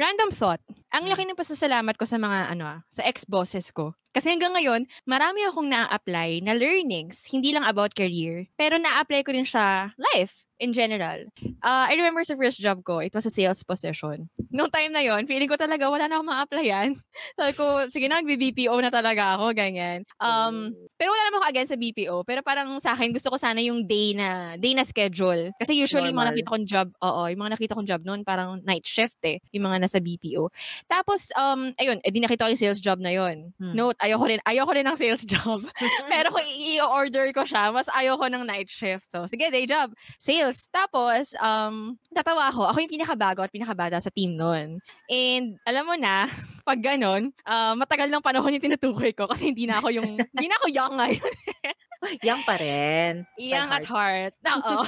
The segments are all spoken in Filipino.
Random thought. Ang laki ng pasasalamat ko sa mga ano ah, sa ex-bosses ko. Kasi hanggang ngayon, marami akong na-apply na learnings, hindi lang about career, pero na-apply ko rin siya life in general. Uh, I remember sa first job ko, it was a sales position. Noong time na yon feeling ko talaga wala na akong ma-applyan. Sabi ko, sige na, bpo na talaga ako, ganyan. Um, pero wala naman ako against sa BPO. Pero parang sa akin, gusto ko sana yung day na, day na schedule. Kasi usually, Normal. yung mga nakita kong job, oo, yung mga nakita kong job noon, parang night shift eh, yung mga nasa BPO. Tapos, um, ayun, edi nakita ko yung sales job na yon hmm. Note, ayoko rin, ayoko rin ng sales job. pero kung i-order ko siya, mas ayoko ng night shift. So, sige, day job. Sales Tapos, tapos, um, tatawa ako. Ako yung pinakabago at pinakabata sa team noon. And, alam mo na, pag ganon, uh, matagal ng panahon yung tinutukoy ko kasi hindi na ako yung, hindi na ako young ngayon. young pa rin. Young at heart. Oo.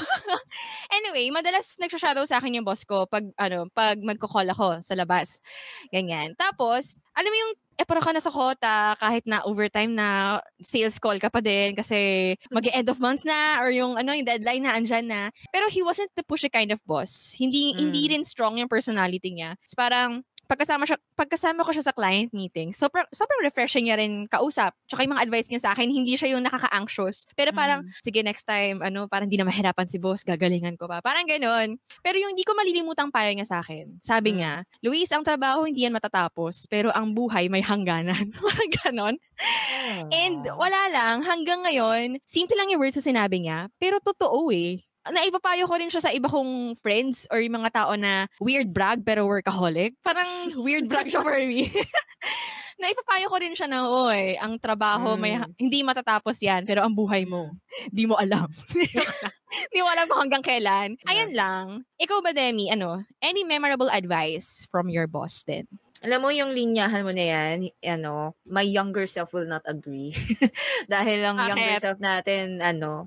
anyway, madalas nagsha-shadow sa akin yung boss ko pag, ano, pag magko-call ako sa labas. Ganyan. Tapos, alam mo yung eh parang ka na sa kota kahit na overtime na sales call ka pa din kasi mag-end of month na or yung ano yung deadline na andyan na. Pero he wasn't the pushy kind of boss. Hindi mm. hindi rin strong yung personality niya. So parang pagkasama siya pagkasama ko siya sa client meeting, sobrang sobrang refreshing niya rin kausap. Tsaka yung mga advice niya sa akin, hindi siya yung nakaka-anxious. Pero parang, mm. sige, next time, ano, parang hindi na mahirapan si boss, gagalingan ko pa. Parang ganoon. Pero yung hindi ko malilimutang payo niya sa akin, sabi mm. niya, Luis, ang trabaho hindi yan matatapos, pero ang buhay may hangganan. parang ganon. And wala lang, hanggang ngayon, simple lang yung words sa sinabi niya, pero totoo eh naipapayo ko rin siya sa iba kong friends or yung mga tao na weird brag pero workaholic. Parang weird brag siya for me. naipapayo ko rin siya na, oy, ang trabaho, mm. may, hindi matatapos yan, pero ang buhay mo, di mo alam. Di mo alam hanggang kailan. Ayan lang. Ikaw ba, Demi, ano, any memorable advice from your boss din? Alam mo yung linyahan mo na yan, ano, my younger self will not agree. Dahil ang Bakit? younger self natin, ano,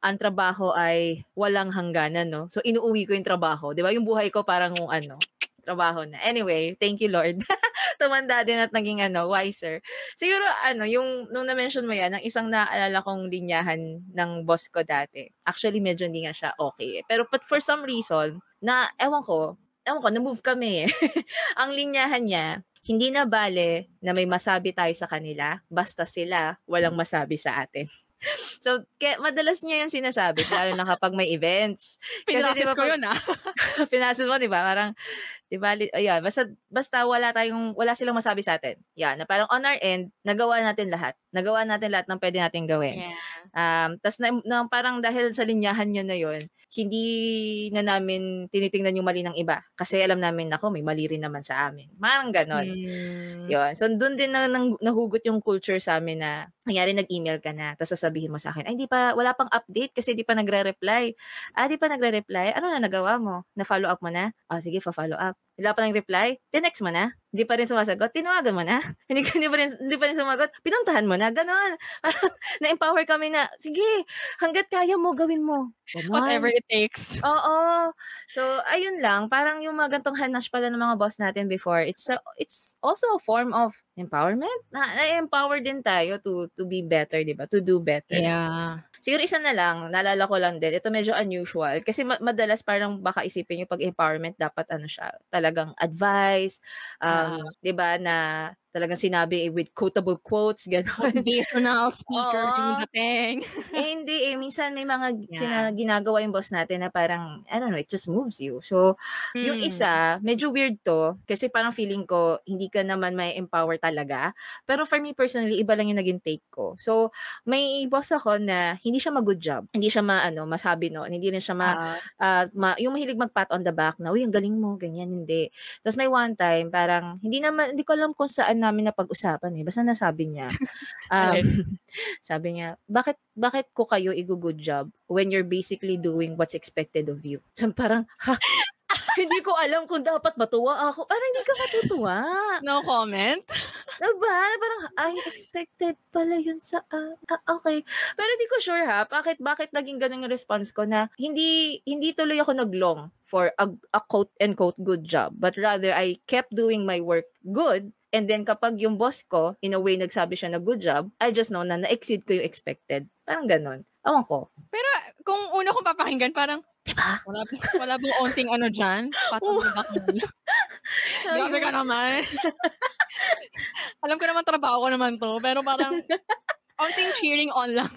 ang trabaho ay walang hangganan, no? So, inuuwi ko yung trabaho. Di ba? Yung buhay ko parang yung ano, trabaho na. Anyway, thank you, Lord. Tumanda din at naging ano, wiser. Siguro, ano, yung, nung na-mention mo yan, ang isang naaalala kong linyahan ng boss ko dati. Actually, medyo hindi nga siya okay. Pero, but for some reason, na, ewan ko, ewan ko, na-move kami. ang linyahan niya, hindi na bale na may masabi tayo sa kanila, basta sila walang masabi sa atin. So, kaya madalas niya yung sinasabi, lalo na kapag may events. Kasi, diba, ko yun, ah. pinasis mo, di ba? Parang, di ba, ayan, basta, basta wala tayong, wala silang masabi sa atin. Yan, na parang on our end, nagawa natin lahat. Nagawa natin lahat ng pwede natin gawin. Yeah. Um, Tapos, na, na, parang dahil sa linyahan niya na yun, hindi na namin tinitingnan yung mali ng iba. Kasi alam namin, ako, may mali rin naman sa amin. Parang ganon. Mm. Yun. So, doon din na, nang, nahugot yung culture sa amin na, nangyari nag-email ka na, tapos sasabihin mo sa akin, ay, hindi pa, wala pang update kasi di pa nagre-reply. Ah, di pa nagre-reply? Ano na nagawa mo? Na-follow up mo na? Ah, sige, fa-follow up. Wala pa ng reply? The next mo na? Hindi pa rin sumasagot? Tinawagan mo na? hindi, hindi, pa rin, hindi pa rin sumagot? Pinuntahan mo na? Ganon. Na-empower kami na, sige, hanggat kaya mo, gawin mo. Whatever it takes. Oo. So, ayun lang. Parang yung mga gantong hanash pala ng mga boss natin before, it's a, it's also a form of empowerment. Na, na-empower din tayo to to be better, di ba? To do better. Yeah. Siguro isa na lang, naalala ko lang din, ito medyo unusual. Kasi ma- madalas parang baka isipin yung pag-empowerment, dapat ano siya, talagang advice, um, uh, di ba, na talagang sinabi eh, with quotable quotes, gano'n. Motivational speaker Oo. yung dating. eh, hindi eh. Minsan may mga yeah. sina, ginagawa yung boss natin na parang, I don't know, it just moves you. So, hmm. yung isa, medyo weird to. Kasi parang feeling ko, hindi ka naman may empower talaga. Pero for me personally, iba lang yung naging take ko. So, may boss ako na hindi siya mag-good job. Hindi siya ma, ano, masabi no. Hindi rin siya ma, uh, uh, ma yung mahilig mag-pat on the back na, uy, ang galing mo, ganyan, hindi. Tapos may one time, parang, hindi naman, hindi ko alam kung saan namin napag-usapan eh. Basta nasabi niya. Um, sabi niya, bakit bakit ko kayo i-good job when you're basically doing what's expected of you? So, parang, ha? hindi ko alam kung dapat matuwa ako. Parang hindi ka matutuwa. No comment? Diba? Parang, I expected pala yun sa, uh, uh, okay. Pero hindi ko sure ha, bakit, bakit naging ganun yung response ko na hindi, hindi tuloy ako naglong for a, a quote and quote good job. But rather, I kept doing my work good And then kapag yung boss ko, in a way, nagsabi siya na good job, I just know na na-exceed ko yung expected. Parang ganon. Awan ko. Pero kung una kong papakinggan, parang, diba? Wala, wala bang onting ano dyan? Patong Grabe ka naman. Alam ko naman trabaho ko naman 'to, pero parang konting cheering on lang.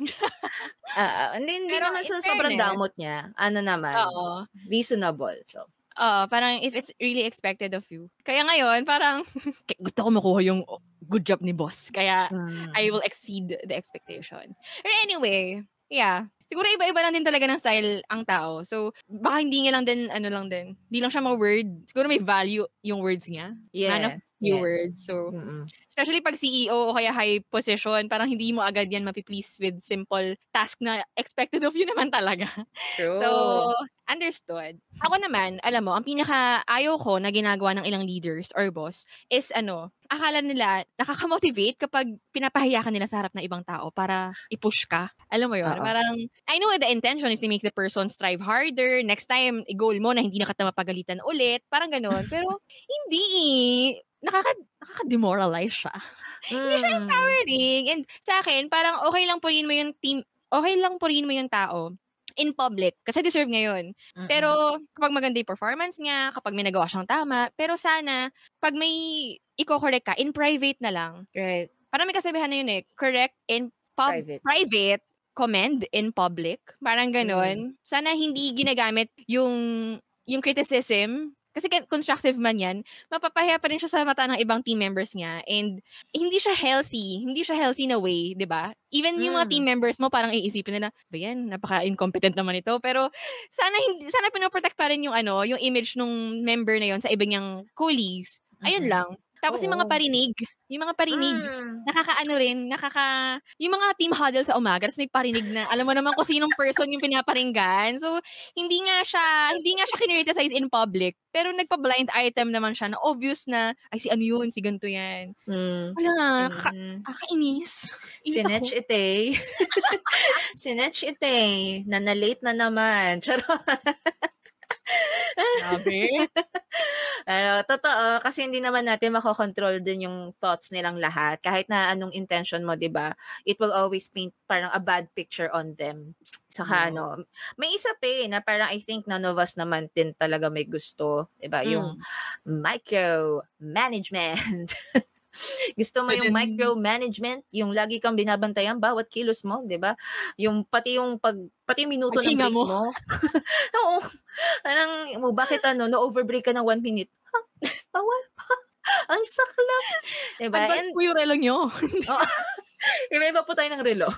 Oo, hindi hindi Pero naman sa sobrang damot niya, ano naman, Oo. reasonable. So, Oo, parang if it's really expected of you. Kaya ngayon parang gusto ko makuha yung good job ni boss, kaya I mm. will exceed the expectation. Pero anyway, yeah. Siguro iba-iba lang din talaga ng style ang tao. So, baka hindi niya lang din, ano lang din, hindi lang siya ma-word. Siguro may value yung words niya. Yeah. Man of few yeah. words. So, Mm. Especially pag CEO o kaya high position, parang hindi mo agad yan mapi-please with simple task na expected of you naman talaga. So, True. understood. Ako naman, alam mo, ang pinaka ayaw ko na ginagawa ng ilang leaders or boss is ano, akala nila nakaka-motivate kapag pinapahiya ka nila sa harap ng ibang tao para i-push ka. Alam mo yun? Oo. Parang, I know the intention is to make the person strive harder. Next time, i-goal mo na hindi na kita mapagalitan ulit. Parang ganun. Pero, hindi eh. Nakaka, nakaka-demoralize siya. Hindi siya Mm. empowering. And sa akin, parang okay lang purihin mo yung team, okay lang purihin mo yung tao in public kasi deserve niya yun. Mm. Pero kapag maganda yung performance niya, kapag may nagawa siyang tama, pero sana pag may iko-correct ka, in private na lang. Right. Parang may kasabihan na yun eh, correct in pub- Private. private, commend in public. Parang Mm. ganon. Sana hindi ginagamit yung yung criticism kasi constructive man yan, mapapahiya pa rin siya sa mata ng ibang team members niya. And hindi siya healthy. Hindi siya healthy na way, di ba? Even yung mga Mm. team members mo, parang iisipin nila, ba yan, napaka-incompetent naman ito. Pero sana hindi, sana pinoprotect pa rin yung ano, yung image ng member na yon sa ibang niyang colleagues. Ayun Mm-mm. lang. Tapos yung mga Oo. parinig, yung mga parinig, Mm. nakakaano rin, nakaka, yung mga team huddle sa umaga, tapos may parinig na, alam mo naman kung sinong person yung pinaparinggan. So, hindi nga siya, hindi nga siya kinriticize in public, pero nagpa-blind item naman siya na obvious na, ay si ano yun, si ganito yan. Mm. Wala, kaka, Sin- kakainis. Si Inis Netch ako. Ite. si Netch Ite. Na na-late na naman. Charot. Grabe. Pero totoo, kasi hindi naman natin makokontrol din yung thoughts nilang lahat. Kahit na anong intention mo, di ba? It will always paint parang a bad picture on them. Saka Yeah. ano, may isa pa eh, na parang I think none of us naman din talaga may gusto. Di ba? Yung Mm. micro management. Gusto mo yung micromanagement, yung lagi kang binabantayan bawat kilos mo, 'di ba? Yung pati yung pag pati yung minuto ng break mo. mo. Oo. Parang mo bakit ano, no overbreak ka ng one minute. Ha? Bawal pa. Ang saklap. 'Di ba? Advance And po yung relo nyo. Oo. Iba-iba po tayo ng relo.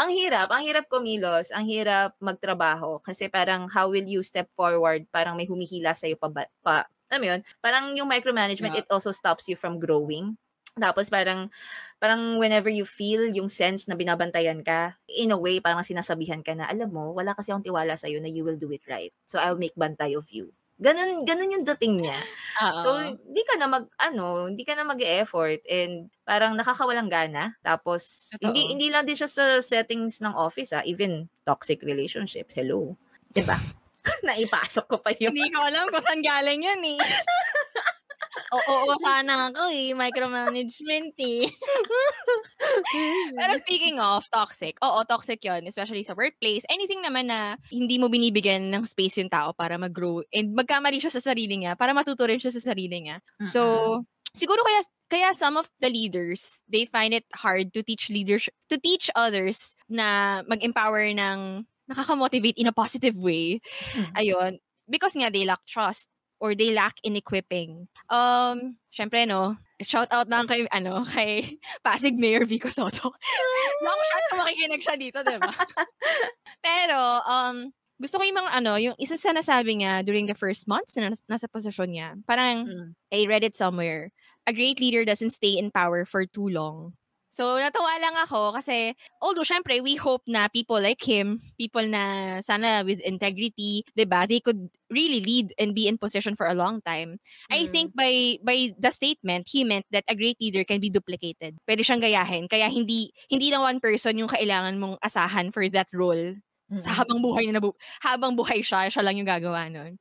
ang hirap, ang hirap kumilos, ang hirap magtrabaho kasi parang how will you step forward, parang may humihila sa pa, ba- pa alam mo yun, parang yung micromanagement, Yeah. it also stops you from growing. Tapos parang, parang whenever you feel yung sense na binabantayan ka, in a way, parang sinasabihan ka na, alam mo, wala kasi akong tiwala sa'yo na you will do it right. So I'll make bantay of you. Ganun, ganun yung dating niya. Oo. So, hindi ka na mag, ano, hindi ka na mag-e-effort and parang nakakawalang gana. Tapos, Totoo. hindi, hindi lang din siya sa settings ng office, ah. Even toxic relationships. Hello. Diba? Naipasok ko pa yung Hindi ko alam kung saan galing yun eh. Oo, oo, sana ako eh. Micromanagement eh. Pero speaking of toxic, oo, toxic yon especially sa workplace. Anything naman na hindi mo binibigyan ng space yung tao para mag-grow and magkamali siya sa sarili niya, para matuto rin siya sa sarili niya. So, siguro kaya kaya some of the leaders, they find it hard to teach leaders to teach others na mag-empower ng nakaka-motivate in a positive way. Mhm. Ayun, because nga they lack trust or they lack in equipping. Um, syempre no, shout out lang kay ano, kay Pasig Mayor Vico Soto. Long shot kung makikinig siya dito, 'di ba? Pero um gusto ko yung mga ano, yung isa sa nasabi niya during the first months na nas- nasa posisyon niya. Parang Mm. I read it somewhere. A great leader doesn't stay in power for too long. So, natuwa lang ako kasi although syempre we hope na people like him, people na sana with integrity, 'di ba? They could really lead and be in position for a long time. I Mm. think by by the statement, he meant that a great leader can be duplicated. Pwede siyang gayahin. Kaya hindi hindi lang one person yung kailangan mong asahan for that role. Sa Mm. habang buhay na nabu- habang buhay siya, siya lang yung gagawa nun.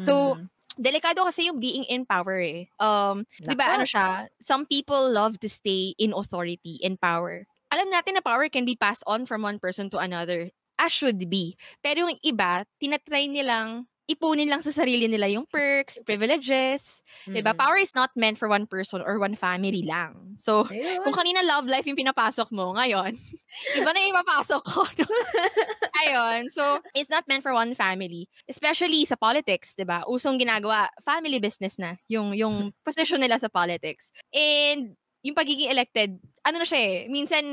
So, Mm. Delikado kasi yung being in power eh. Um, 'di ba ano siya? Some people love to stay in authority, in power. Alam natin na power can be passed on from one person to another, as should be. Pero yung iba, tinatry nilang ipunin lang sa sarili nila yung perks, privileges. Mm-hmm. 'Di ba? Power is not meant for one person or one family lang. So, Ayun. kung kanina love life yung pinapasok mo ngayon, iba na yung ipapasok ko. No? Ayun. So, it's not meant for one family. Especially sa politics, 'di ba? Usong ginagawa, family business na yung yung position nila sa politics. And yung pagiging elected, ano na siya eh, minsan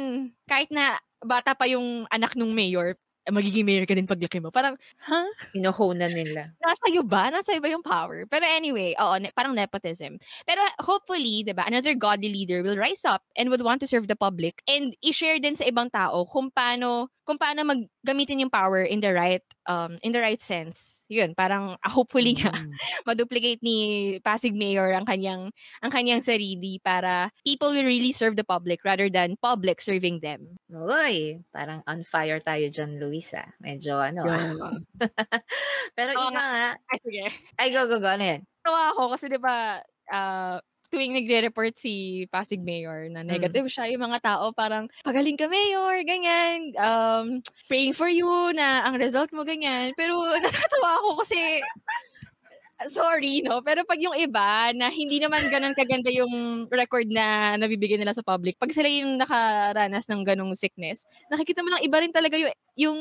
kahit na bata pa yung anak ng mayor, magiging mayor ka din paglaki mo. Parang, ha? Huh? Inohona nila. Nasa iyo ba? Nasa iyo ba yung power? Pero anyway, oo, ne- parang nepotism. Pero hopefully, di ba, another godly leader will rise up and would want to serve the public and i-share din sa ibang tao kung paano kung paano maggamitin yung power in the right um in the right sense. Yun, parang uh, hopefully nga mm. maduplicate ni Pasig Mayor ang kanyang ang kanyang sarili para people will really serve the public rather than public serving them. Uy, parang on fire tayo diyan, Luisa. Medyo ano. Yeah. Pero oh, ika nga. Ay, sige. Ay, go, go, go. Ano yan? Tawa ako kasi di ba uh, tuwing nagre-report si Pasig Mayor na mm. negative mm. siya, yung mga tao parang, pagaling ka Mayor, ganyan, um, praying for you na ang result mo, ganyan. Pero natatawa ako kasi, sorry, no? Pero pag yung iba na hindi naman ganun kaganda yung record na nabibigay nila sa public, pag sila yung nakaranas ng ganong sickness, nakikita mo lang iba rin talaga yung, yung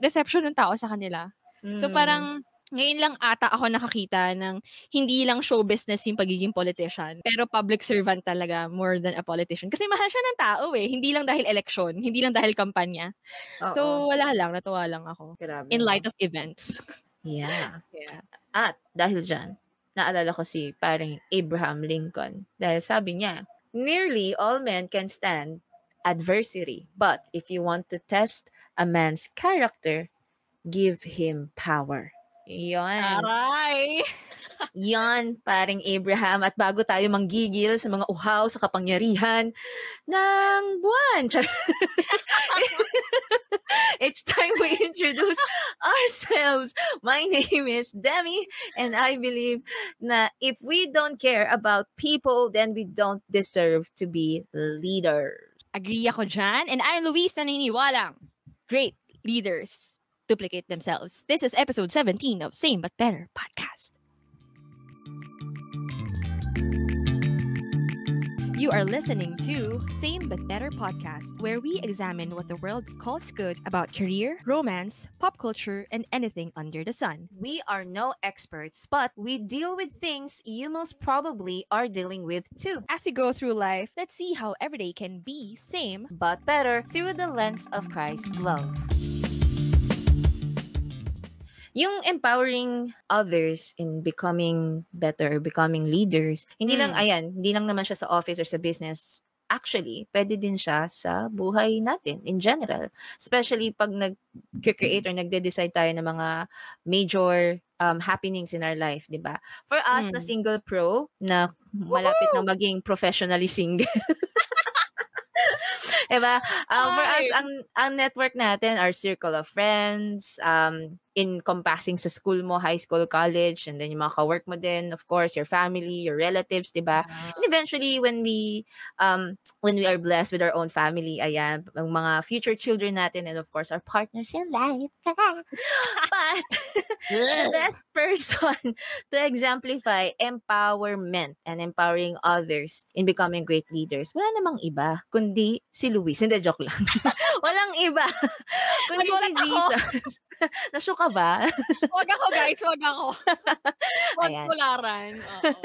reception ng tao sa kanila. Mm. So parang, ngayon lang ata ako nakakita ng hindi lang show business yung pagiging politician, pero public servant talaga more than a politician. Kasi mahal siya ng tao eh, hindi lang dahil election, hindi lang dahil kampanya. Uh-oh. So wala lang, natuwa lang ako. Grabe. In light of events. Yeah. yeah. At dahil dyan, naalala ko si parang Abraham Lincoln. Dahil sabi niya, nearly all men can stand adversity, but if you want to test a man's character, give him power. Yon. Aray! Yon, paring Abraham. At bago tayo manggigil sa mga uhaw sa kapangyarihan ng buwan. it's time we introduce ourselves. My name is Demi, and I believe na if we don't care about people, then we don't deserve to be leaders. Agree ako dyan. And I'm Luis naniniwalang great leaders duplicate themselves. This is episode 17 of Same But Better podcast. You are listening to Same But Better podcast, where we examine what the world calls good about career, romance, pop culture, and anything under the sun. We are no experts, but we deal with things you most probably are dealing with too. As we go through life, let's see how everyday can be same but better through the lens of Christ's love. Yung empowering others in becoming better, becoming leaders, hindi mm. lang, hmm. ayan, hindi lang naman siya sa office or sa business. Actually, pwede din siya sa buhay natin in general. Especially pag nag-create or nagde-decide tayo ng mga major um, happenings in our life, di ba? For us mm. na hmm. single pro, na malapit Woo! na maging professionally single. diba? Um, for us, ang, ang network natin, our circle of friends, um, encompassing sa school mo, high school, college, and then yung mga ka-work mo din, of course, your family, your relatives, di ba? Yeah. And eventually, when we, um, when we are blessed with our own family, ayan, ang mga future children natin, and of course, our partners in life. But, the best person to exemplify empowerment and empowering others in becoming great leaders, wala namang iba, kundi si Luis. Hindi, joke lang. Walang iba. kundi si Jesus. Nashook ka ba? wag ako guys, wag ako. Wag kularan.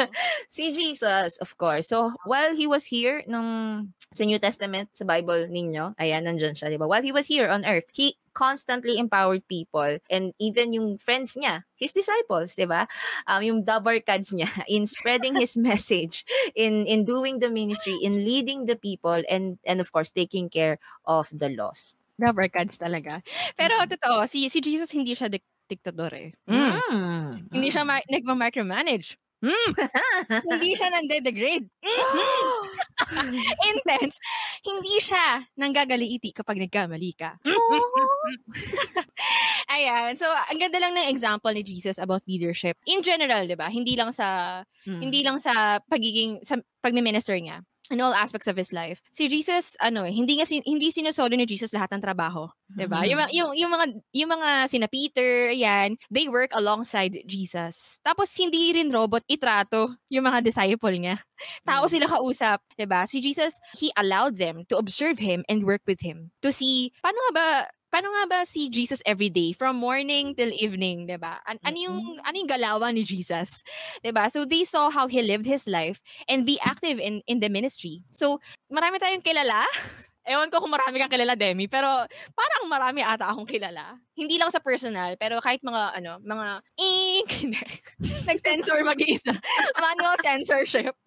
si Jesus, of course. So, while he was here nung sa New Testament, sa Bible ninyo, ayan, nandyan siya, di ba? While he was here on earth, he constantly empowered people and even yung friends niya, his disciples, di ba? Um, yung dabarkads niya in spreading his message, in in doing the ministry, in leading the people, and and of course, taking care of the lost. Rubber cards talaga. Pero mm. totoo, si si Jesus hindi siya dik diktador eh. Mm. Mm. Hindi siya ma- nagma-micromanage. Mm. hindi siya nande-degrade. Intense. Hindi siya nanggagaliiti kapag nagkamali ka. Ayan. So, ang ganda lang ng example ni Jesus about leadership. In general, di ba? Hindi lang sa, mm. hindi lang sa pagiging, sa pagmi-minister niya in all aspects of his life. Si Jesus, ano eh, hindi nga hindi sinusodo ni Jesus lahat ng trabaho, 'di ba? Mm-hmm. Yung, yung yung mga yung mga sina Peter, yan, they work alongside Jesus. Tapos hindi rin robot itrato yung mga disciple niya. Tao mm. sila kausap, 'di ba? Si Jesus, he allowed them to observe him and work with him to see paano nga ba paano nga ba si Jesus every day from morning till evening, 'di ba? An- ano yung ano yung galawan ni Jesus, 'di ba? So they saw how he lived his life and be active in in the ministry. So marami tayong kilala. Ewan ko kung marami kang kilala, Demi, pero parang marami ata akong kilala. Hindi lang sa personal, pero kahit mga, ano, mga, ink, nag-censor mag-iisa. Manual censorship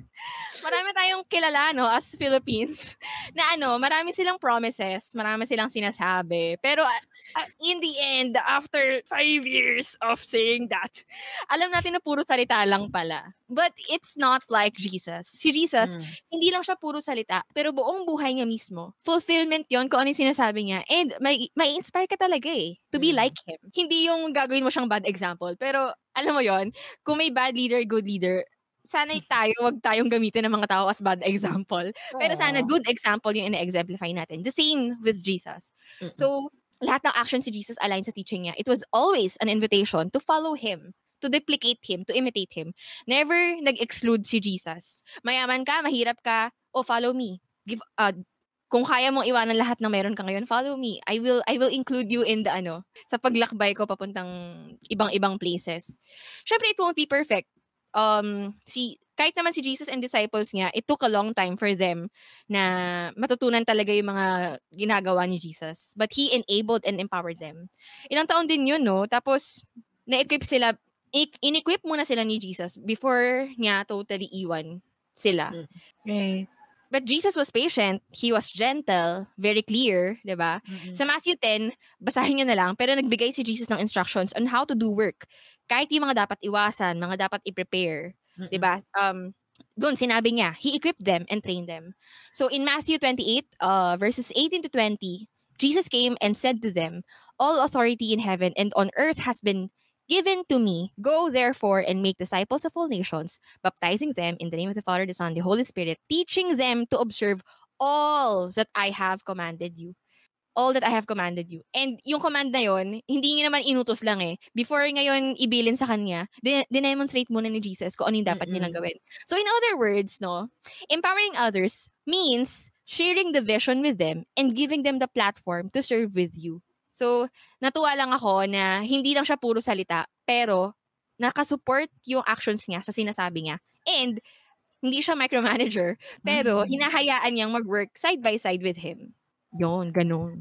marami tayong kilala, no, as Philippines, na ano, marami silang promises, marami silang sinasabi. Pero uh, in the end, after five years of saying that, alam natin na puro salita lang pala. But it's not like Jesus. Si Jesus, mm. hindi lang siya puro salita, pero buong buhay niya mismo. Fulfillment yon kung ano yung sinasabi niya. And may, may inspire ka talaga eh, to be mm. like him. Hindi yung gagawin mo siyang bad example. Pero alam mo yon kung may bad leader, good leader, sana tayo, wag tayong gamitin ng mga tao as bad example. Pero sana good example yung ina-exemplify natin. The same with Jesus. Mm-mm. So, lahat ng actions si Jesus align sa teaching niya. It was always an invitation to follow him, to duplicate him, to imitate him. Never nag-exclude si Jesus. Mayaman ka, mahirap ka, oh, follow me. Give, uh, kung kaya mong iwanan lahat ng meron ka ngayon, follow me. I will I will include you in the ano, sa paglakbay ko papuntang ibang-ibang places. Syempre, it won't be perfect um, si, kahit naman si Jesus and disciples niya, it took a long time for them na matutunan talaga yung mga ginagawa ni Jesus. But He enabled and empowered them. Ilang taon din yun, no? Tapos, na-equip sila, in-equip muna sila ni Jesus before niya totally iwan sila. Mm. Right. But Jesus was patient, he was gentle, very clear, 'di ba? Mm-hmm. Sa Matthew 10, basahin niyo na lang, pero nagbigay si Jesus ng instructions on how to do work. Kahit yung mga dapat iwasan, mga dapat i-prepare, mm-hmm. 'di ba? Um doon sinabi niya, he equipped them and trained them. So in Matthew 28, uh, verses 18 to 20, Jesus came and said to them, All authority in heaven and on earth has been given to me. Go therefore and make disciples of all nations, baptizing them in the name of the Father, the Son, the Holy Spirit, teaching them to observe all that I have commanded you. All that I have commanded you. And yung command na yon, hindi niya naman inutos lang eh. Before ngayon ibilin sa kanya, dinemonstrate muna ni Jesus kung ano yung dapat mm-hmm. nilang gawin. So in other words, no, empowering others means sharing the vision with them and giving them the platform to serve with you. So, natuwa lang ako na hindi lang siya puro salita, pero nakasupport yung actions niya sa sinasabi niya. And, hindi siya micromanager, pero mm. hinahayaan niyang mag-work side by side with him. Yon, ganun.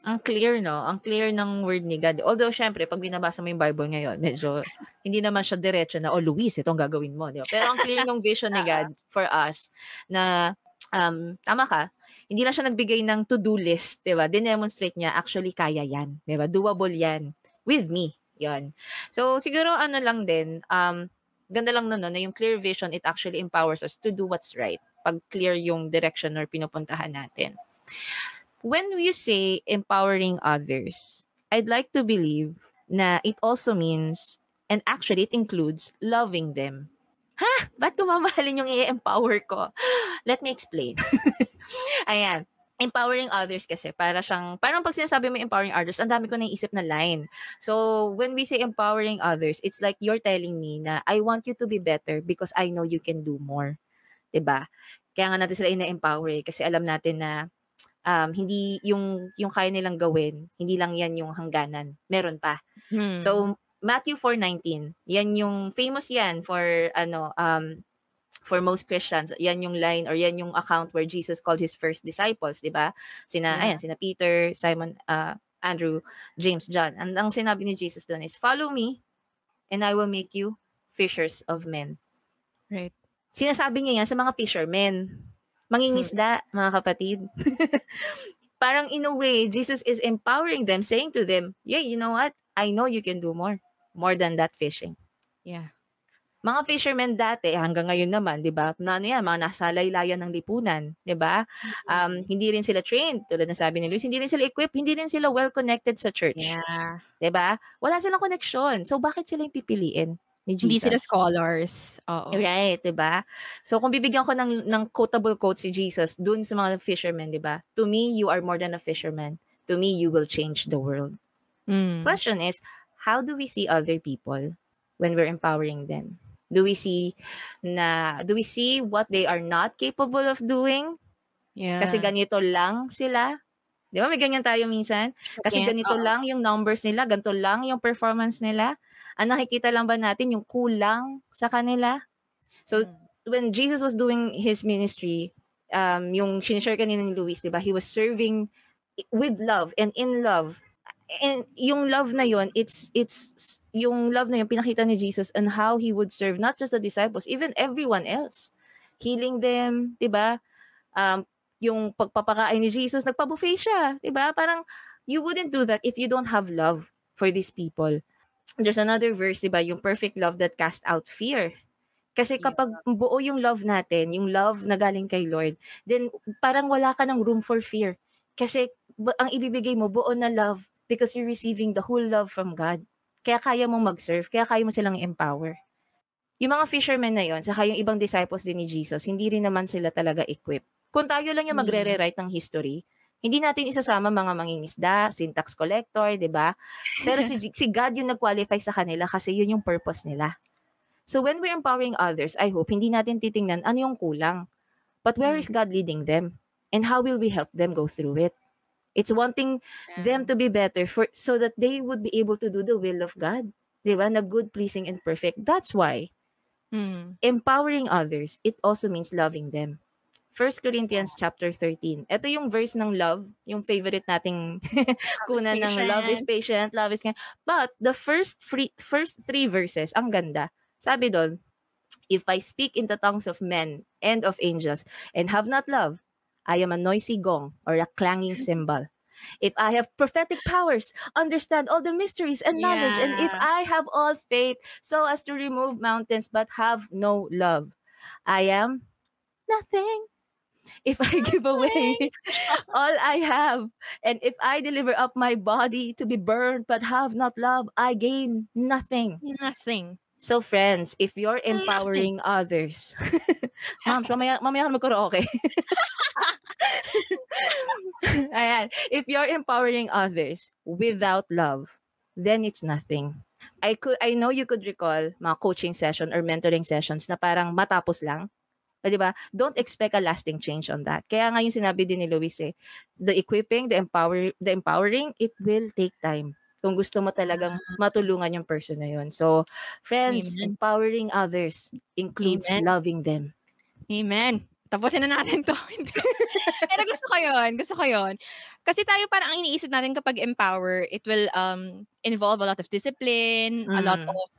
Ang clear, no? Ang clear ng word ni God. Although, syempre, pag binabasa mo yung Bible ngayon, medyo, hindi naman siya diretso na, oh, Luis, itong gagawin mo. Di ba? Pero ang clear ng vision ni God for us na, um, tama ka, hindi lang siya nagbigay ng to-do list, 'di ba? Dinemonstrate niya actually kaya 'yan, 'di ba? Doable 'yan with me. 'Yon. So siguro ano lang din, um ganda lang noon no, na yung clear vision it actually empowers us to do what's right. Pag clear yung direction or pinupuntahan natin. When we say empowering others, I'd like to believe na it also means and actually it includes loving them ha? Ba't ko mamahalin yung i-empower ko? Let me explain. Ayan. Empowering others kasi para siyang, parang pag sinasabi mo empowering others, ang dami ko naisip na line. So, when we say empowering others, it's like you're telling me na I want you to be better because I know you can do more. 'Di ba? Kaya nga natin sila ina-empower eh, kasi alam natin na um, hindi yung yung kaya nilang gawin, hindi lang 'yan yung hangganan. Meron pa. Hmm. So Matthew 4:19. Yan yung famous yan for ano um for most Christians. Yan yung line or yan yung account where Jesus called his first disciples, 'di ba? Sina yeah. ayan, sina Peter, Simon, uh, Andrew, James, John. And ang sinabi ni Jesus doon is, "Follow me and I will make you fishers of men." Right. Sinasabi niya yan sa mga fishermen. Mangingisda, hmm. mga kapatid. Parang in a way, Jesus is empowering them, saying to them, yeah, you know what? I know you can do more more than that fishing. Yeah. Mga fishermen dati, hanggang ngayon naman, di ba, na ano yan, mga nasa laylayan ng lipunan, di ba? Um, hindi rin sila trained, tulad na sabi ni Luis, hindi rin sila equipped, hindi rin sila well-connected sa church. Yeah. Di ba? Wala silang connection. So, bakit sila yung pipiliin ni Jesus. Hindi sila scholars. Oo. Right, 'di ba? So kung bibigyan ko ng ng quotable quote si Jesus dun sa mga fishermen, 'di ba? To me, you are more than a fisherman. To me, you will change the world. Mm. Question is, how do we see other people when we're empowering them? Do we see na do we see what they are not capable of doing? Yeah. Kasi ganito lang sila. 'Di ba? May ganyan tayo minsan. Kasi Yeah, ganito oo. lang yung numbers nila, ganito lang yung performance nila. Ang nakikita lang ba natin yung kulang sa kanila? So Mm. when Jesus was doing his ministry, um, yung sinishare kanina ni Luis, di ba? He was serving with love and in love. And yung love na yon it's, it's, yung love na yun, pinakita ni Jesus and how he would serve not just the disciples, even everyone else. Healing them, di ba? Um, yung pagpapakain ni Jesus, nagpa-buffet siya, di ba? Parang, you wouldn't do that if you don't have love for these people. There's another verse, di ba? Yung perfect love that cast out fear. Kasi kapag buo yung love natin, yung love na galing kay Lord, then parang wala ka ng room for fear. Kasi ang ibibigay mo, buo na love because you're receiving the whole love from God. Kaya kaya mong mag-serve, kaya kaya mo silang empower. Yung mga fishermen na yon, saka yung ibang disciples din ni Jesus, hindi rin naman sila talaga equipped. Kung tayo lang yung Mm. magre-rewrite ng history, hindi natin isasama mga mangingisda, syntax collector, 'di ba? Pero si, si God yung nag-qualify sa kanila kasi yun yung purpose nila. So when we're empowering others, I hope hindi natin titingnan ano yung kulang. But where Mm. is God leading them? And how will we help them go through it? It's wanting them to be better for so that they would be able to do the will of God. 'Di ba? Na good, pleasing and perfect. That's why Mm. empowering others, it also means loving them. 1 Corinthians chapter 13. Ito yung verse ng love, yung favorite nating kuna ng love is patient, love is kind. But the first three, first three verses, ang ganda. Sabi doon, if I speak in the tongues of men and of angels and have not love, I am a noisy gong or a clanging cymbal. If I have prophetic powers, understand all the mysteries and knowledge, and if I have all faith so as to remove mountains but have no love, I am nothing. If I give away all I have, and if I deliver up my body to be burned but have not love, I gain nothing. Nothing. So friends, if you're empowering others, ma'am, mamaya, mamaya ka mag-karaoke. Ayan. If you're empowering others without love, then it's nothing. I could I know you could recall mga coaching session or mentoring sessions na parang matapos lang. O, di ba? Don't expect a lasting change on that. Kaya nga yung sinabi din ni Luis eh, the equipping, the empower the empowering, it will take time. Kung gusto mo talagang matulungan yung person na yun. So, friends, Amen. empowering others includes Amen. loving them. Amen. Tapusin na natin to. Pero gusto ko yun. Gusto ko yun. Kasi tayo parang ang iniisip natin kapag empower, it will um involve a lot of discipline, a lot Mm. of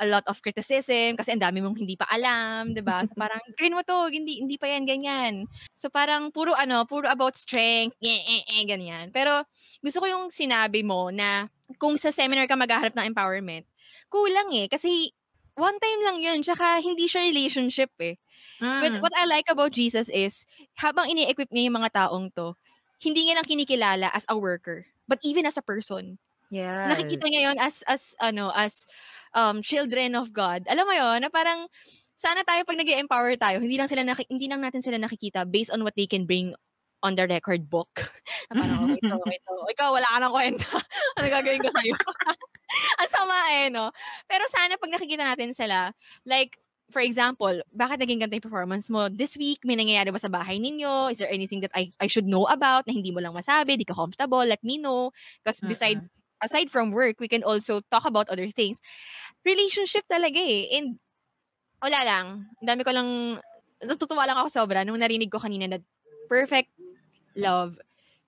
a lot of criticism kasi ang dami mong hindi pa alam, 'di ba? So parang gawin mo to, hindi hindi pa yan ganyan. So parang puro ano, puro about strength, eh, eh, eh, ganyan. Pero gusto ko yung sinabi mo na kung sa seminar ka maghahanap ng empowerment, kulang eh kasi one time lang yun, tsaka hindi siya relationship eh. But Mm. what I like about Jesus is, habang ini-equip niya yung mga taong to, hindi niya lang kinikilala as a worker, but even as a person. Yes. Nakikita niya yon as, as, ano, as um, children of God. Alam mo yon na parang, sana tayo pag nag empower tayo, hindi lang sila naki- hindi lang natin sila nakikita based on what they can bring on the record book. parang, okay to, okay to. Ikaw, wala ka ng kwenta. ano gagawin ko sa'yo? Ang sama eh, no? Pero sana pag nakikita natin sila, like, for example, bakit naging ganito yung performance mo? This week, may nangyayari ba sa bahay ninyo? Is there anything that I, I should know about na hindi mo lang masabi? Di ka comfortable? Let me know. Because beside, aside from work, we can also talk about other things. Relationship talaga eh. And wala lang. Ang dami ko lang, natutuwa lang ako sobra nung narinig ko kanina na perfect love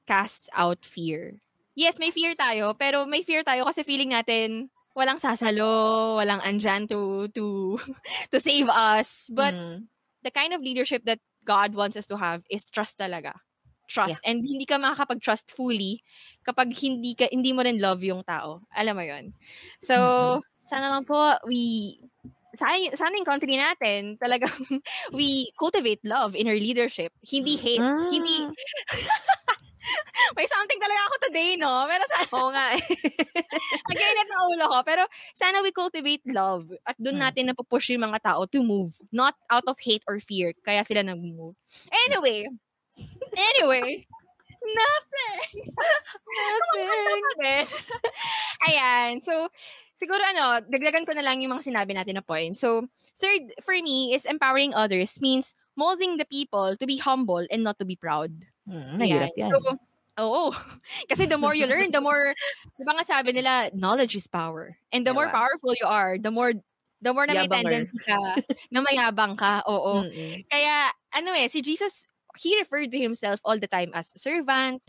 casts out fear. Yes, may fear tayo, pero may fear tayo kasi feeling natin walang sasalo, walang andyan to to to save us. But Mm. the kind of leadership that God wants us to have is trust talaga. Trust. And hindi ka makakapag-trust fully kapag hindi ka hindi mo rin love yung tao. Alam mo 'yon. So, sana lang po we sana, sana yung country natin talagang we cultivate love in our leadership. Hindi hate. Hindi Mm. May something talaga ako today, no? Pero sa... Oo nga eh. Nag-init ang ulo ko. Pero sana we cultivate love at doon Hmm. natin napupush yung mga tao to move. Not out of hate or fear. Kaya sila nag-move. Anyway. Anyway. Nothing. Nothing. Ayan. So, siguro ano, dagdagan ko na lang yung mga sinabi natin na points. So, third for me is empowering others means molding the people to be humble and not to be proud. Hmm, mahirap yan. So, oo. Kasi the more you learn, the more, di ba nga sabi nila, knowledge is power. And the more Diba? powerful you are, the more, the more na may Yabanger. tendency ka, na mayabang ka. Oo. Mm-mm. Kaya, ano eh, si Jesus, he referred to himself all the time as servant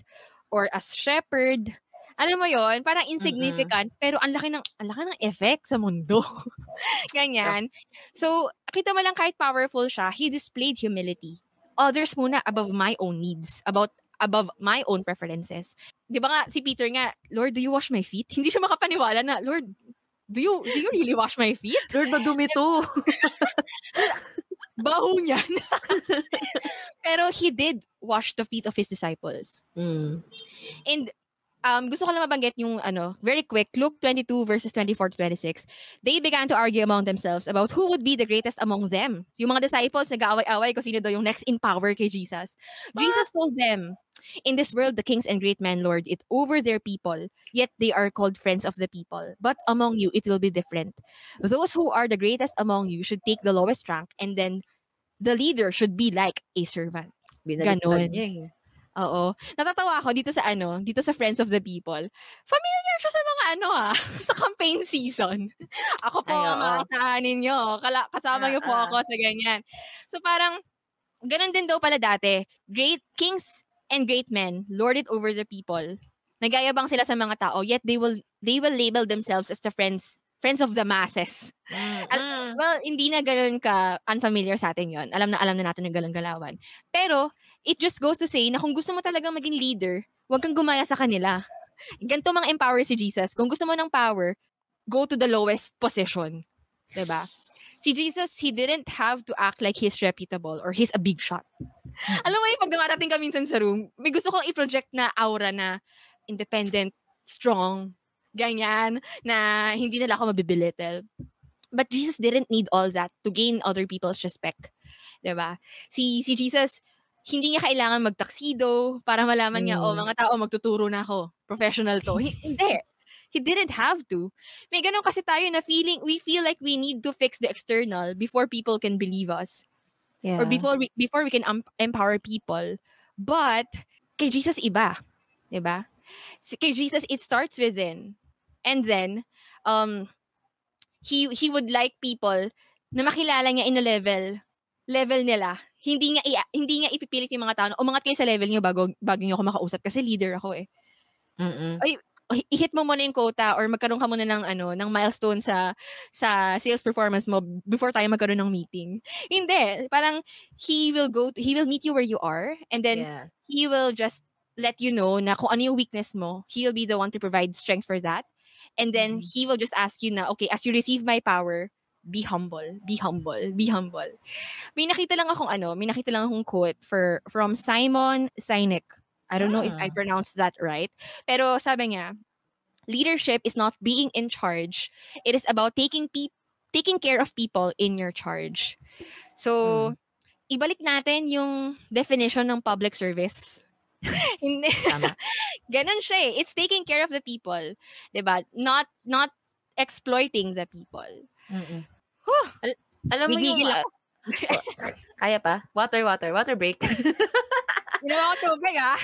or as shepherd. Alam mo yon parang insignificant, pero ang laki ng, ang laki ng effect sa mundo. Ganyan. So, kita mo lang kahit powerful siya, he displayed humility. Others muna above my own needs, about above my own preferences. Di ba nga, si Peter nga, Lord, do you wash my feet? Hindi siya makapaniwala na, Lord, do you do you really wash my feet? Lord, madumi to. Baho niyan. Pero he did wash the feet of his disciples. Mm. And um, gusto ko lang mabanggit yung ano, very quick, Luke 22 verses 24 to 26. They began to argue among themselves about who would be the greatest among them. Yung mga disciples nag-aaway-away kung sino daw yung next in power kay Jesus. Jesus told them, In this world, the kings and great men lord it over their people, yet they are called friends of the people. But among you, it will be different. Those who are the greatest among you should take the lowest rank, and then the leader should be like a servant. Ganon. niya eh. Oo. Natatawa ako dito sa ano, dito sa Friends of the People. Familiar siya sa mga ano ah, sa campaign season. Ako po, maasahan ninyo. Kala, kasama niyo po Ah, ah. ako sa ganyan. So parang, ganun din daw pala dati. Great kings and great men lord it over the people. Nagayabang sila sa mga tao, yet they will they will label themselves as the friends friends of the masses. Mm-mm. Well, hindi na ganun ka unfamiliar sa atin yon. Alam na alam na natin yung galang-galawan. Pero, it just goes to say na kung gusto mo talagang maging leader, huwag kang gumaya sa kanila. Ganito mga empower si Jesus. Kung gusto mo ng power, go to the lowest position. 'Di ba? Si Jesus, he didn't have to act like he's reputable or he's a big shot. Alam mo yung pag dumarating ka minsan sa room, may gusto kong i-project na aura na independent, strong, ganyan, na hindi nila ako mabibilittle. But Jesus didn't need all that to gain other people's respect. 'Di ba? Si, si Jesus, hindi niya kailangan magtaksido para malaman niya, oh, Mm. mga tao, magtuturo na ako. Professional to. Hi- hindi. He didn't have to. May ganun kasi tayo na feeling, we feel like we need to fix the external before people can believe us Yeah. or before we before we can um, empower people. But kay Jesus iba, 'di ba? Kay Jesus it starts within. And then um he he would like people na makilala niya in a level level nila. Hindi i- hindi nga ipipilit yung mga tao umangat kayo sa level niyo bago bago niyo ako makausap kasi leader ako eh. Mm-mm. I- i-hit mo muna yung quota or magkaroon ka muna ng ano ng milestone sa sa sales performance mo before tayo magkaroon ng meeting. Hindi, parang he will go to, he will meet you where you are and then yeah. he will just let you know na kung ano yung weakness mo, he'll be the one to provide strength for that. And then Mhm. he will just ask you na, okay, as you receive my power, be humble, be humble, be humble. May nakita lang akong ano, may nakita lang akong quote for from Simon Sinek. I don't know if I Ah. pronounced that right. Pero sabi niya, leadership is not being in charge. It is about taking pe- taking care of people in your charge. So, ibalik natin yung definition ng public service. Hindi. Tama. Ganon siya eh. It's taking care of the people. 'di ba? Not, not exploiting the people. Mm-mm. Al- alam mo yung... Ah, kaya pa? Water, water. Water break. Ginawa ko tubig ah.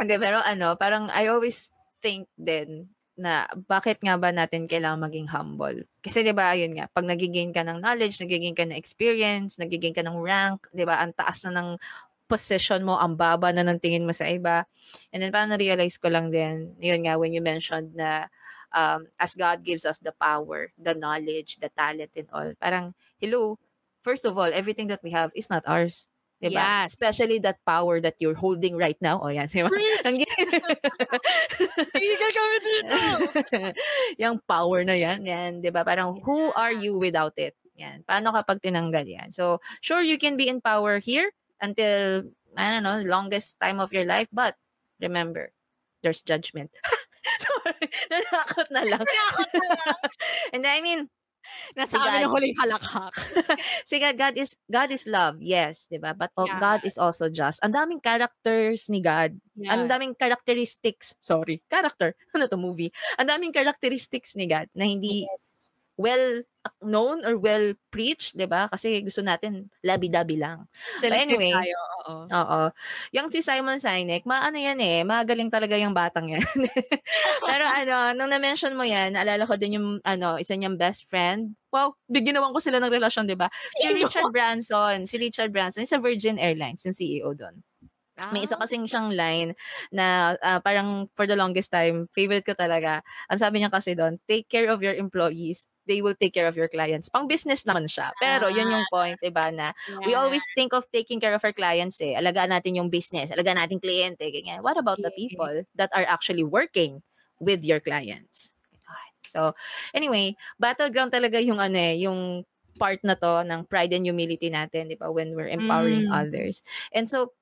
Hindi, pero ano, parang I always think din na bakit nga ba natin kailangan maging humble? Kasi 'di ba, ayun nga, pag nagigain ka ng knowledge, nagigain ka ng experience, nagigain ka ng rank, 'di ba, ang taas na ng position mo, ang baba na ng tingin mo sa iba. And then parang na-realize ko lang din, yun nga, when you mentioned na um, as God gives us the power, the knowledge, the talent and all, parang, hello, first of all, everything that we have is not ours. Diba? Yes. Especially that power that you're holding right now. O yan, diba? Ang Gigil kami dito. yung power na yan, yan, 'di ba? Parang who are you without it? Yan. Paano kapag tinanggal yan? So, sure you can be in power here until I don't know, the longest time of your life. But remember, there's judgment. Sorry, nanakot na lang. Nanakot na lang. And I mean, Nasa si amin ang huling halakhak. si God, God is God is love, yes, 'di ba? But oh, yes. God is also just. Ang daming characters ni God. Yes. Ang daming characteristics. Sorry, character. Ano to movie? Ang daming characteristics ni God na hindi yes well known or well preached, 'di ba? Kasi gusto natin labi-dabi lang. Selective But anyway, tayo, oo. Oo. Yung si Simon Sinek, maano yan eh, magaling talaga yung batang yan. Pero ano, nung na-mention mo yan, naalala ko din yung ano, isa niyang best friend. Wow, biginawan ko sila ng relasyon, 'di ba? Si Richard Branson, si Richard Branson, sa Virgin Airlines, yung CEO doon. May isa ah. kasing siyang line na uh, parang for the longest time, favorite ko talaga. Ang sabi niya kasi doon, take care of your employees they will take care of your clients. Pang business naman siya. Pero yun yung ah. point, diba, na yeah. we always think of taking care of our clients eh. Alagaan natin yung business, alagaan natin kliyente, ganyan. What about the people that are actually working with your clients? So, anyway, battleground talaga yung ano eh, yung part na to ng pride and humility natin, di ba, when we're empowering mm. others. And so,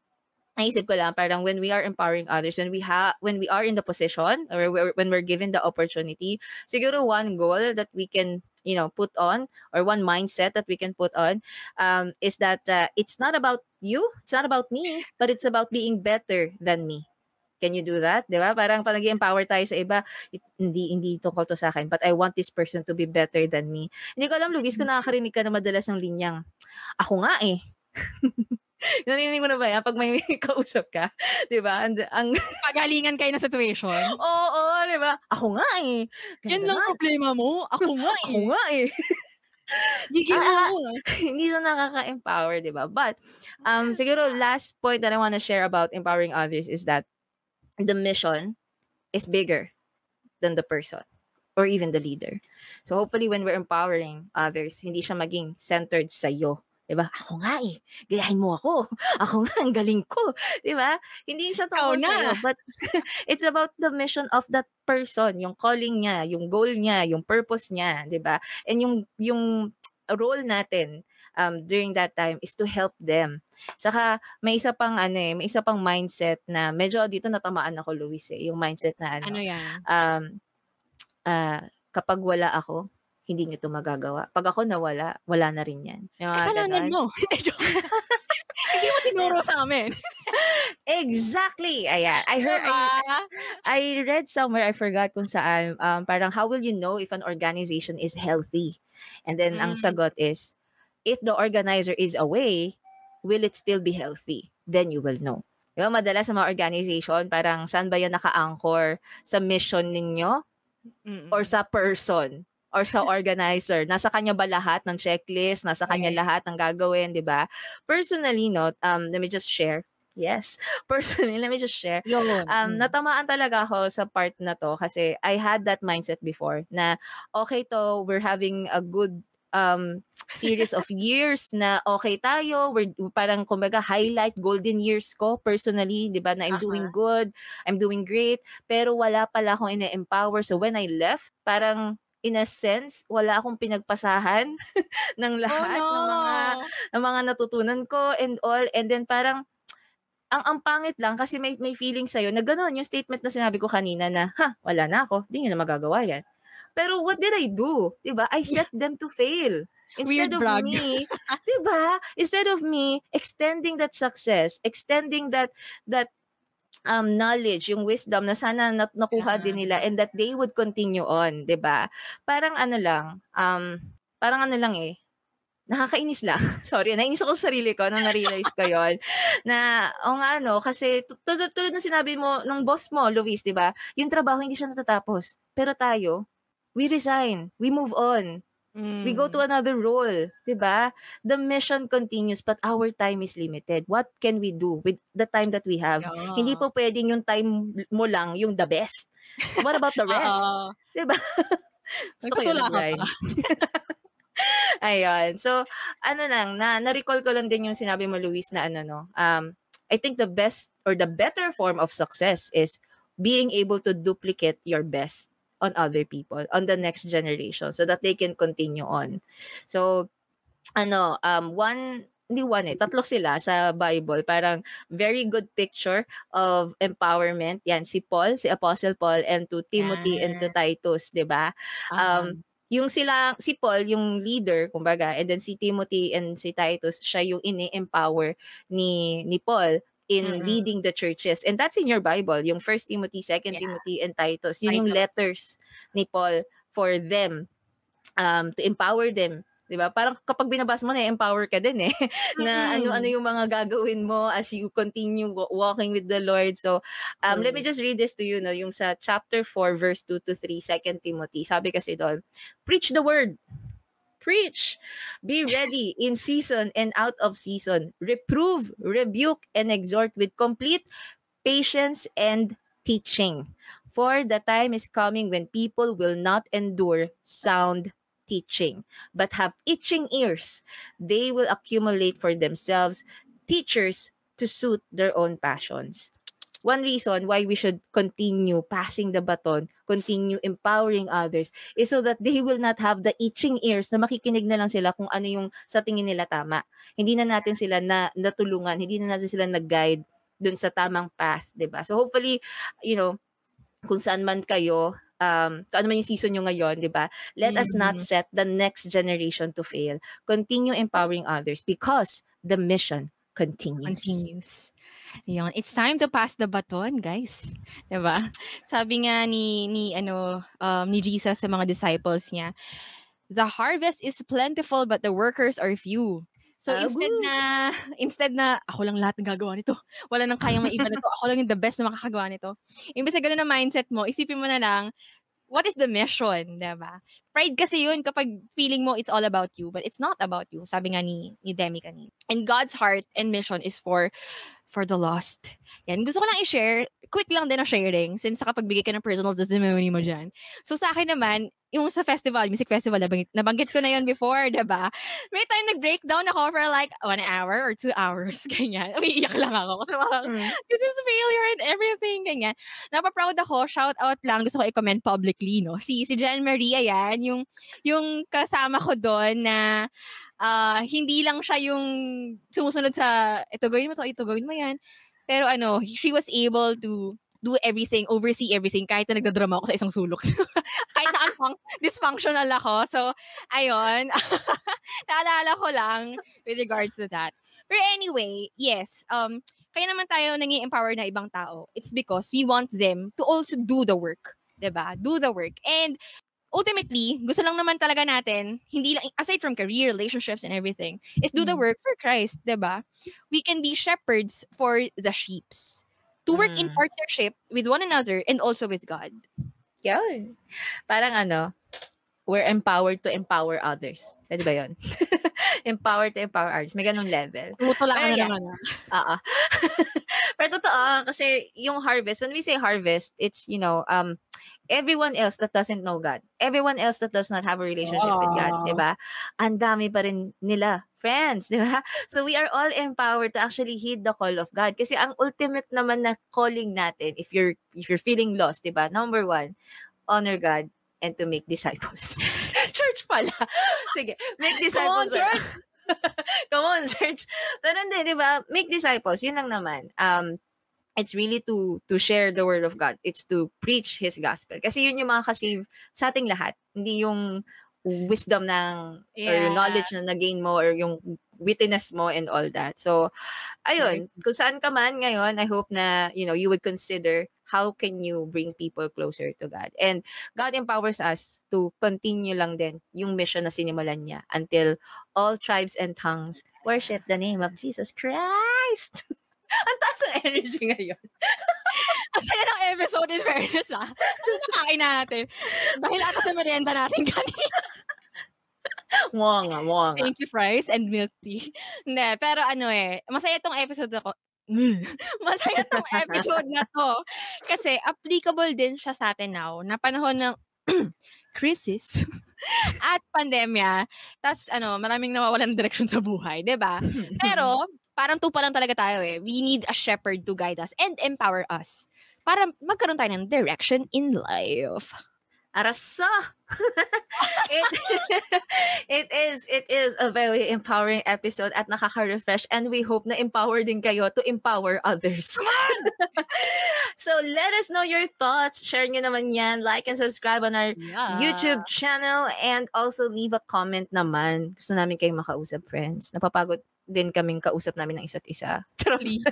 naisip ko lang parang when we are empowering others when we have when we are in the position or we're, when we're given the opportunity siguro one goal that we can you know put on or one mindset that we can put on um, is that uh, it's not about you it's not about me but it's about being better than me Can you do that? 'Di ba? Parang pag empower tayo sa iba, it, hindi hindi tungkol to sa akin, but I want this person to be better than me. Hindi ko alam, Luis, kung nakakarinig ka na madalas ng linyang, ako nga eh. Narinig mo na ba yan? Pag may kausap ka, di ba? Ang, ang... Pagalingan kayo ng situation. Oo, oo, di ba? Ako nga eh. Ganda yan lang problema mo. Ako nga eh. Ako nga eh. Gigil ah, mo. hindi siya nakaka-empower, di ba? But, um, siguro last point that I want to share about empowering others is that the mission is bigger than the person or even the leader. So hopefully when we're empowering others, hindi siya maging centered sa iyo 'Di ba? Ako nga eh. Gayahin mo ako. Ako nga, ang galing ko. 'Di ba? Hindi siya tungkol sa but it's about the mission of that person, yung calling niya, yung goal niya, yung purpose niya, 'di ba? And yung yung role natin um, during that time is to help them. Saka may isa pang ano eh, may isa pang mindset na medyo dito natamaan ako Luis eh, yung mindset na ano. Ano 'yan? Um uh, kapag wala ako, hindi niyo to magagawa. Pag ako nawala, wala na rin yan. Yung Kasalanan mo. hindi mo tinuro sa amin. exactly. Ayan. I heard, I, diba? I read somewhere, I forgot kung saan, um, parang how will you know if an organization is healthy? And then, mm. ang sagot is, if the organizer is away, will it still be healthy? Then you will know. Diba, madalas sa mga organization, parang saan ba yan naka-anchor? Sa mission ninyo? Mm-mm. Or sa person? Or sa organizer. Nasa kanya ba lahat ng checklist? Nasa kanya lahat ng gagawin, di ba? Personally, no, um, let me just share. Yes. Personally, let me just share. Yun. Um, mm. natamaan talaga ako sa part na to kasi I had that mindset before na okay to, we're having a good um series of years na okay tayo we're parang kumbaga highlight golden years ko personally 'di ba na I'm uh-huh. doing good I'm doing great pero wala pala akong ina-empower so when I left parang in a sense, wala akong pinagpasahan ng oh, lahat oh, no. ng mga ng mga natutunan ko and all. And then parang ang ang pangit lang kasi may may feeling sa na gano'n yung statement na sinabi ko kanina na ha wala na ako hindi niyo na magagawa yan. Pero what did I do? 'di ba? I set them to fail. Instead Weird of brag. me 'di ba? Instead of me extending that success extending that that um, knowledge, yung wisdom na sana nat- nakuha din nila and that they would continue on, 'di ba? Parang ano lang, um, parang ano lang eh, nakakainis lang. Sorry, nainis ako sa sarili ko nung na-realize ko yon na, o nga ano, kasi tulad, tulad ng sinabi mo, ng boss mo, Luis, di ba? Yung trabaho hindi siya natatapos. Pero tayo, we resign, we move on. Mm. We go to mm. another role, 'di ba? The mission continues but our time is limited. What can we do with the time that we have? Yeah. Hindi po pwedeng yung time mo lang yung the best. What about the rest? 'Di ba? Gusto ko yun, Ayun. So, ano lang, na, na-recall ko lang din yung sinabi mo, Luis, na ano, no? Um, I think the best or the better form of success is being able to duplicate your best on other people, on the next generation so that they can continue on. So ano, um one hindi one eh, tatlo sila sa Bible. Parang very good picture of empowerment. Yan, si Paul, si Apostle Paul, and to Timothy yeah. and to Titus, di ba? Uh-huh. Um, yung sila, si Paul, yung leader, kumbaga, and then si Timothy and si Titus, siya yung ini-empower ni, ni Paul in mm-hmm. leading the churches. And that's in your Bible, yung First Timothy, Second yeah. Timothy, and Titus. Yun yung letters ni Paul for them um, to empower them 'di ba? Parang kapag binabasa mo na empower ka din eh na mm-hmm. ano-ano yung mga gagawin mo as you continue walking with the Lord. So, um mm. let me just read this to you no, yung sa chapter 4 verse 2 to 3 2 Timothy. Sabi kasi doon, preach the word. Preach. Be ready in season and out of season. Reprove, rebuke and exhort with complete patience and teaching. For the time is coming when people will not endure sound teaching, but have itching ears. They will accumulate for themselves teachers to suit their own passions. One reason why we should continue passing the baton, continue empowering others, is so that they will not have the itching ears na makikinig na lang sila kung ano yung sa tingin nila tama. Hindi na natin sila na natulungan, hindi na natin sila nag-guide dun sa tamang path, 'di ba? So hopefully, you know, kung saan man kayo, um, kung ano man yung season nyo ngayon, di ba? Let mm-hmm. us not mm-hmm. set the next generation to fail. Continue empowering others because the mission continues. Continues. Yun. It's time to pass the baton, guys. 'Di ba? Sabi nga ni ni ano um, ni Jesus sa mga disciples niya, "The harvest is plentiful but the workers are few." So uh, instead woo! na instead na ako lang lahat ng gagawa nito. Wala nang kayang maiba nito. Ako lang yung the best na makakagawa nito. Imbes na ganun na mindset mo, isipin mo na lang what is the mission, 'di ba? Pride kasi 'yun kapag feeling mo it's all about you, but it's not about you. Sabi nga ni ni Demi kanina. And God's heart and mission is for for the lost. Yan. Gusto ko lang i-share, quick lang din na sharing since nakapagbigay ka ng personal testimony mo dyan. So sa akin naman, yung sa festival, music festival, nabanggit, nabanggit ko na yun before, diba? May time nag-breakdown ako for like one hour or two hours, ganyan. Umiiyak lang ako kasi parang, mm. this is failure and everything, ganyan. Napaproud ako, shout out lang, gusto ko i-comment publicly, no? Si, si Jen Maria yan, yung, yung kasama ko doon na, uh, hindi lang siya yung sumusunod sa, ito gawin mo to, ito gawin mo yan. Pero ano, she was able to do everything, oversee everything, kahit na nagdadrama ako sa isang sulok. kahit na unfun- dysfunctional ako. So, ayun. Naalala ko lang with regards to that. But anyway, yes, um, kaya naman tayo nang empower na ibang tao. It's because we want them to also do the work. 'di ba? Do the work. And ultimately, gusto lang naman talaga natin, hindi lang, aside from career, relationships, and everything, is do the mm. work for Christ, 'di ba? We can be shepherds for the sheeps to work mm. in partnership with one another and also with God. Yun. Parang ano, we're empowered to empower others. Pwede ba yun? empowered to empower others. May ganung level. Tumutula ka na naman. Oo. Pero totoo, kasi yung harvest, when we say harvest, it's, you know, um, everyone else that doesn't know God, everyone else that does not have a relationship Aww. with God, 'di ba? Ang dami pa rin nila friends, 'di ba? So we are all empowered to actually heed the call of God kasi ang ultimate naman na calling natin if you're if you're feeling lost, 'di ba? Number one, honor God and to make disciples. church pala. Sige, make disciples. Come on, church. Come on, church. Pero hindi, di ba? Make disciples. Yun lang naman. Um, it's really to to share the word of God. It's to preach his gospel. Kasi yun yung mga kasave sa ating lahat. Hindi yung wisdom ng yeah. or yung knowledge na na-gain mo or yung witness mo and all that. So, ayun, kung saan ka man ngayon, I hope na, you know, you would consider how can you bring people closer to God. And God empowers us to continue lang din yung mission na sinimulan niya until all tribes and tongues worship the name of Jesus Christ. Ang taas ng energy ngayon. Ang saya ng episode in fairness ah. Ano nakain natin? Dahil ata sa merienda natin kanina. Mukha nga, mukha nga. Thank you, fries and milk tea. Hindi, pero ano eh, masaya tong episode ako. masaya tong episode na to. Kasi applicable din siya sa atin now, na panahon ng crisis at pandemya. Tapos ano, maraming nawawalan ng direction sa buhay, 'di ba? Pero parang tupa lang talaga tayo eh. We need a shepherd to guide us and empower us para magkaroon tayo ng direction in life. Arasa! it, it is it is a very empowering episode at nakaka-refresh and we hope na empower din kayo to empower others. so let us know your thoughts. Share nyo naman yan. Like and subscribe on our yeah. YouTube channel and also leave a comment naman. Gusto namin kayong makausap, friends. Napapagod din kaming kausap namin ng isa't isa. Please.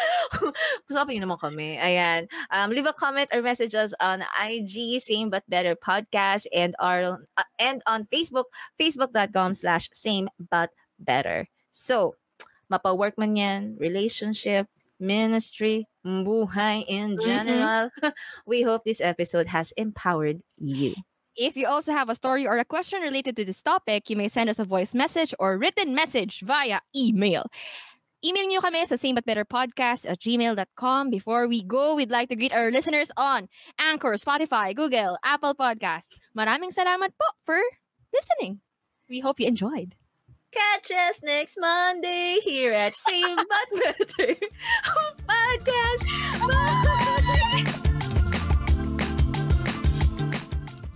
Usapin naman kami. Ayan. Um, leave a comment or message us on IG, Same But Better Podcast, and, our, uh, and on Facebook, facebook.com slash same but better. So, mapa-work man yan, relationship, ministry, buhay in mm-hmm. general. Mm-hmm. we hope this episode has empowered you. If you also have a story or a question related to this topic, you may send us a voice message or written message via email. Email nyo kami sa samebutbetterpodcast at gmail.com. Before we go, we'd like to greet our listeners on Anchor, Spotify, Google, Apple Podcasts. Maraming salamat po for listening. We hope you enjoyed. Catch us next Monday here at Same But Better Podcast. Bye!